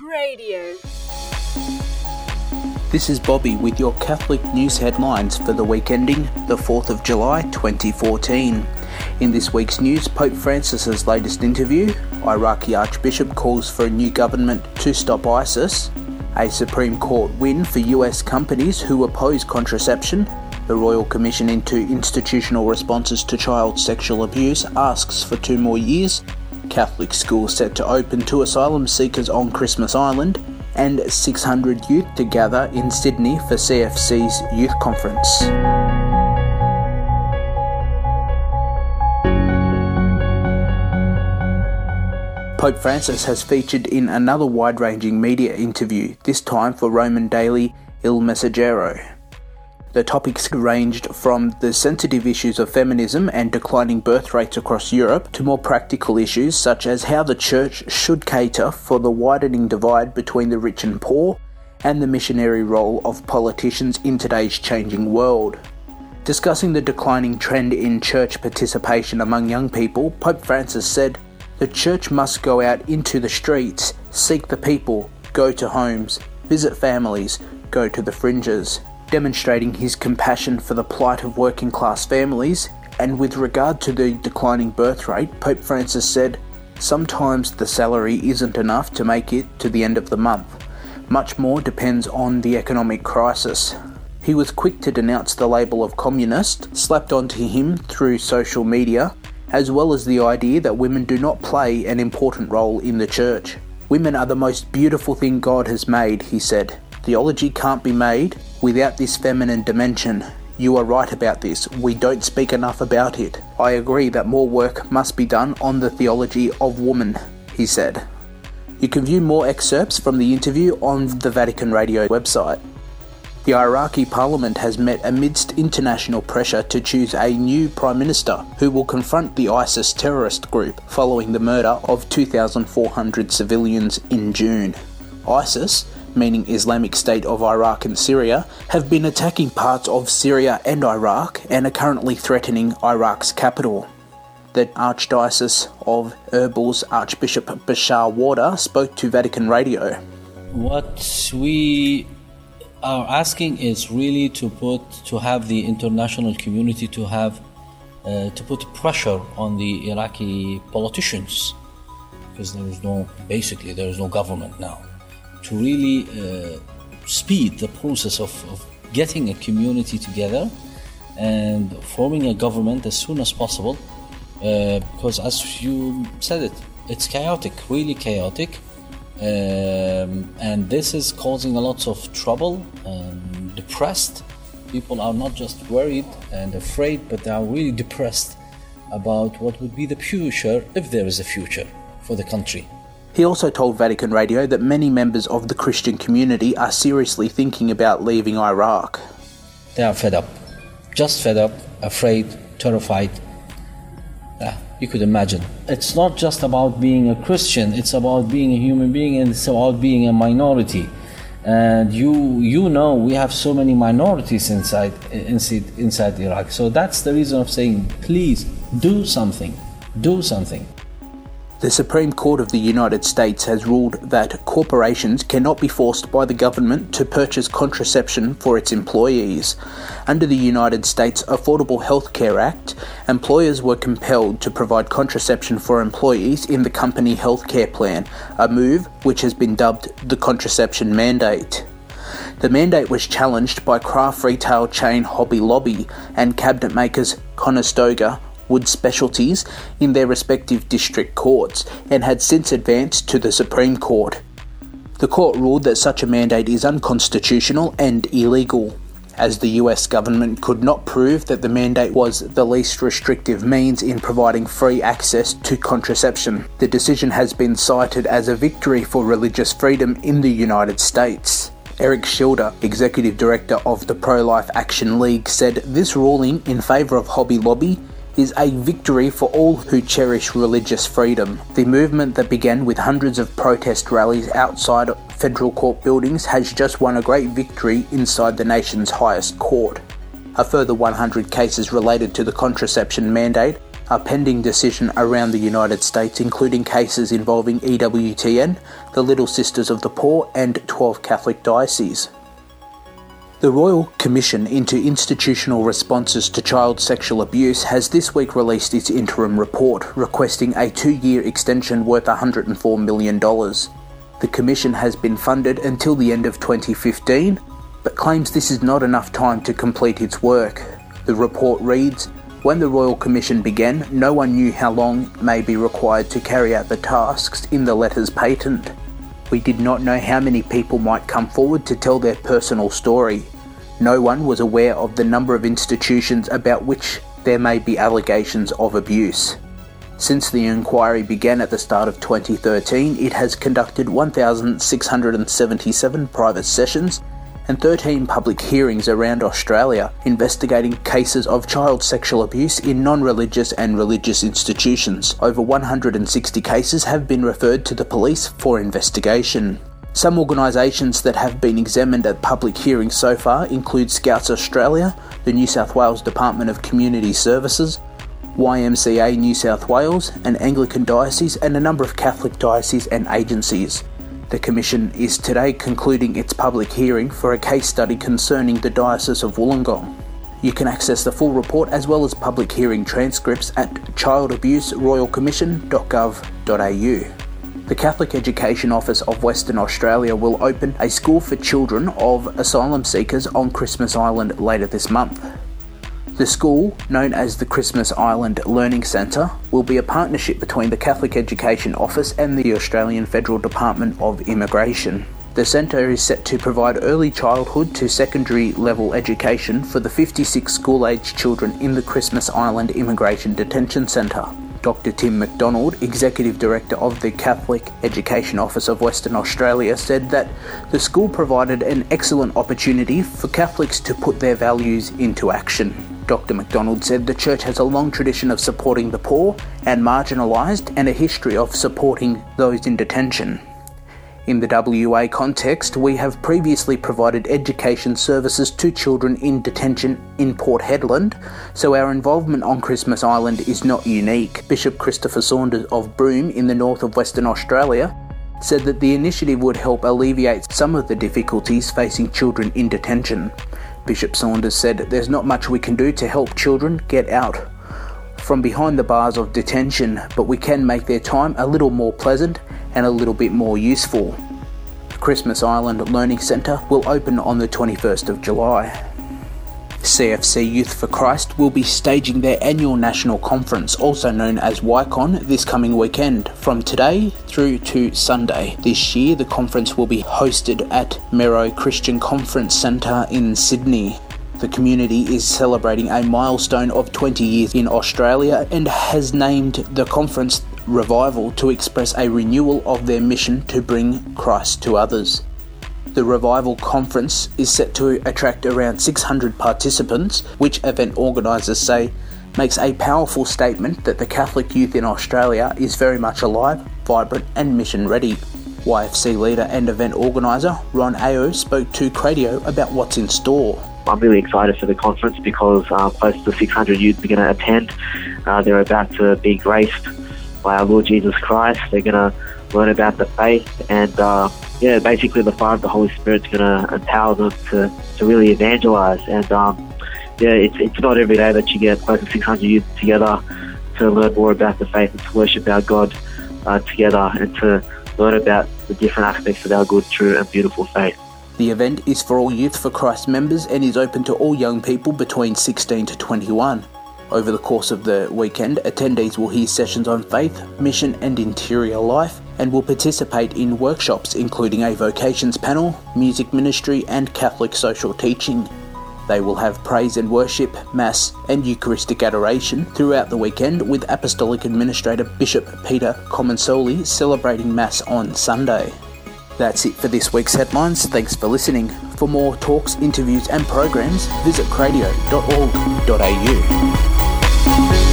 Radio. This is Bobby with your Catholic news headlines for the week ending the 4th of July 2014. In this week's news, Pope Francis's latest interview, Iraqi Archbishop calls for a new government to stop ISIS, a Supreme Court win for US companies who oppose contraception, the Royal Commission into Institutional Responses to Child Sexual Abuse asks for two more years, Catholic school set to open to asylum seekers on Christmas Island, and 600 youth to gather in Sydney for CFC's Youth Conference. Pope Francis has featured in another wide ranging media interview, this time for Roman daily Il Messaggero. The topics ranged from the sensitive issues of feminism and declining birth rates across Europe to more practical issues such as how the Church should cater for the widening divide between the rich and poor and the missionary role of politicians in today's changing world. Discussing the declining trend in church participation among young people, Pope Francis said, the church must go out into the streets, seek the people, go to homes, visit families, go to the fringes, demonstrating his compassion for the plight of working class families. And with regard to the declining birth rate, Pope Francis said, Sometimes the salary isn't enough to make it to the end of the month. Much more depends on the economic crisis. He was quick to denounce the label of communist slapped onto him through social media as well as the idea that women do not play an important role in the church. Women are the most beautiful thing God has made, he said. Theology can't be made without this feminine dimension. You are right about this. We don't speak enough about it. I agree that more work must be done on the theology of woman, he said. You can view more excerpts from the interview on the Vatican Radio website. The Iraqi parliament has met amidst international pressure to choose a new prime minister who will confront the ISIS terrorist group following the murder of 2,400 civilians in June. ISIS, meaning Islamic State of Iraq and Syria, have been attacking parts of Syria and Iraq and are currently threatening Iraq's capital. The Archdiocese of Erbil's Archbishop Bashar Warda spoke to Vatican Radio. What we are asking is really to put to have the international community to have uh, to put pressure on the Iraqi politicians because there is no basically there is no government now to really uh, speed the process of, of getting a community together and forming a government as soon as possible uh, because as you said it it's chaotic really chaotic. Um, and this is causing a lot of trouble. And depressed. People are not just worried and afraid but they are really depressed about what would be the future if there is a future for the country he also told Vatican Radio that many members of the Christian community are seriously thinking about leaving Iraq. They are fed up, just fed up, afraid, terrified, ah, you could imagine. It's not just about being a Christian, it's about being a human being and it's about being a minority. And you you know we have so many minorities inside inside inside Iraq. So that's the reason of saying please do something. Do something. The Supreme Court of the United States has ruled that corporations cannot be forced by the government to purchase contraception for its employees. Under the United States Affordable Health Care Act, employers were compelled to provide contraception for employees in the company health care plan, a move which has been dubbed the contraception mandate. The mandate was challenged by craft retail chain Hobby Lobby and cabinet makers Conestoga, Wood Specialties in their respective district courts and had since advanced to the Supreme Court. The court ruled that such a mandate is unconstitutional and illegal, as the US government could not prove that the mandate was the least restrictive means in providing free access to contraception. The decision has been cited as a victory for religious freedom in the United States. Eric Scheidler, Executive Director of the Pro Life Action League, said this ruling in favour of Hobby Lobby is a victory for all who cherish religious freedom. The movement that began with hundreds of protest rallies outside federal court buildings has just won a great victory inside the nation's highest court. A further 100 cases related to the contraception mandate are pending decision around the United States, including cases involving EWTN, the Little Sisters of the Poor, and 12 Catholic dioceses. The Royal Commission into Institutional Responses to Child Sexual Abuse has this week released its interim report, requesting a two year extension worth $104 million. The Commission has been funded until the end of 2015, but claims this is not enough time to complete its work. The report reads When the Royal Commission began, no one knew how long may be required to carry out the tasks in the letters patent. We did not know how many people might come forward to tell their personal story. No one was aware of the number of institutions about which there may be allegations of abuse. Since the inquiry began at the start of 2013, it has conducted 1,677 private sessions and 13 public hearings around Australia investigating cases of child sexual abuse in non religious and religious institutions. Over 160 cases have been referred to the police for investigation. Some organisations that have been examined at public hearings so far include Scouts Australia, the New South Wales Department of Community Services, YMCA New South Wales, an Anglican diocese, and a number of Catholic dioceses and agencies. The Commission is today concluding its public hearing for a case study concerning the Diocese of Wollongong. You can access the full report as well as public hearing transcripts at childabuseroyalcommission.gov.au. The Catholic Education Office of Western Australia will open a school for children of asylum seekers on Christmas Island later this month. The school, known as the Christmas Island Learning Centre, will be a partnership between the Catholic Education Office and the Australian Federal Department of Immigration. The centre is set to provide early childhood to secondary level education for the 56 school aged children in the Christmas Island Immigration Detention Centre. Dr. Tim McDonald, Executive Director of the Catholic Education Office of Western Australia, said that the school provided an excellent opportunity for Catholics to put their values into action. Dr. McDonald said the church has a long tradition of supporting the poor and marginalised and a history of supporting those in detention. In the WA context, we have previously provided education services to children in detention in Port Hedland, so our involvement on Christmas Island is not unique. Bishop Christopher Saunders of Broome in the north of Western Australia said that the initiative would help alleviate some of the difficulties facing children in detention. Bishop Saunders said there's not much we can do to help children get out from behind the bars of detention, but we can make their time a little more pleasant and a little bit more useful. Christmas Island Learning Centre will open on the 21st of July. CFC Youth for Christ will be staging their annual national conference, also known as YCON, this coming weekend from today through to Sunday. This year, the conference will be hosted at Merroo Christian Conference Centre in Sydney. The community is celebrating a milestone of 20 years in Australia and has named the conference Revival to express a renewal of their mission to bring Christ to others. The Revival Conference is set to attract around 600 participants, which event organisers say makes a powerful statement that the Catholic youth in Australia is very much alive, vibrant, and mission ready. YFC leader and event organiser Ron Ao spoke to Cradio about what's in store. I'm really excited for the conference because uh, close to 600 youth are going to attend. Uh, they're about to be graced by our Lord Jesus Christ. They're going to learn about the faith and uh, yeah, basically the fire of the Holy Spirit's going to empower them to, to really evangelize. And um, yeah, it's, it's not every day that you get close to 600 youth together to learn more about the faith and to worship our God uh, together and to learn about the different aspects of our good, true, and beautiful faith. The event is for all Youth for Christ members and is open to all young people between 16 to 21. Over the course of the weekend, attendees will hear sessions on faith, mission, and interior life, and will participate in workshops including a vocations panel, music ministry, and Catholic social teaching. They will have praise and worship, Mass, and Eucharistic adoration throughout the weekend, with Apostolic Administrator Bishop Peter Comensoli celebrating Mass on Sunday. That's it for this week's headlines. Thanks for listening. For more talks, interviews, and programs, visit cradio.org.au.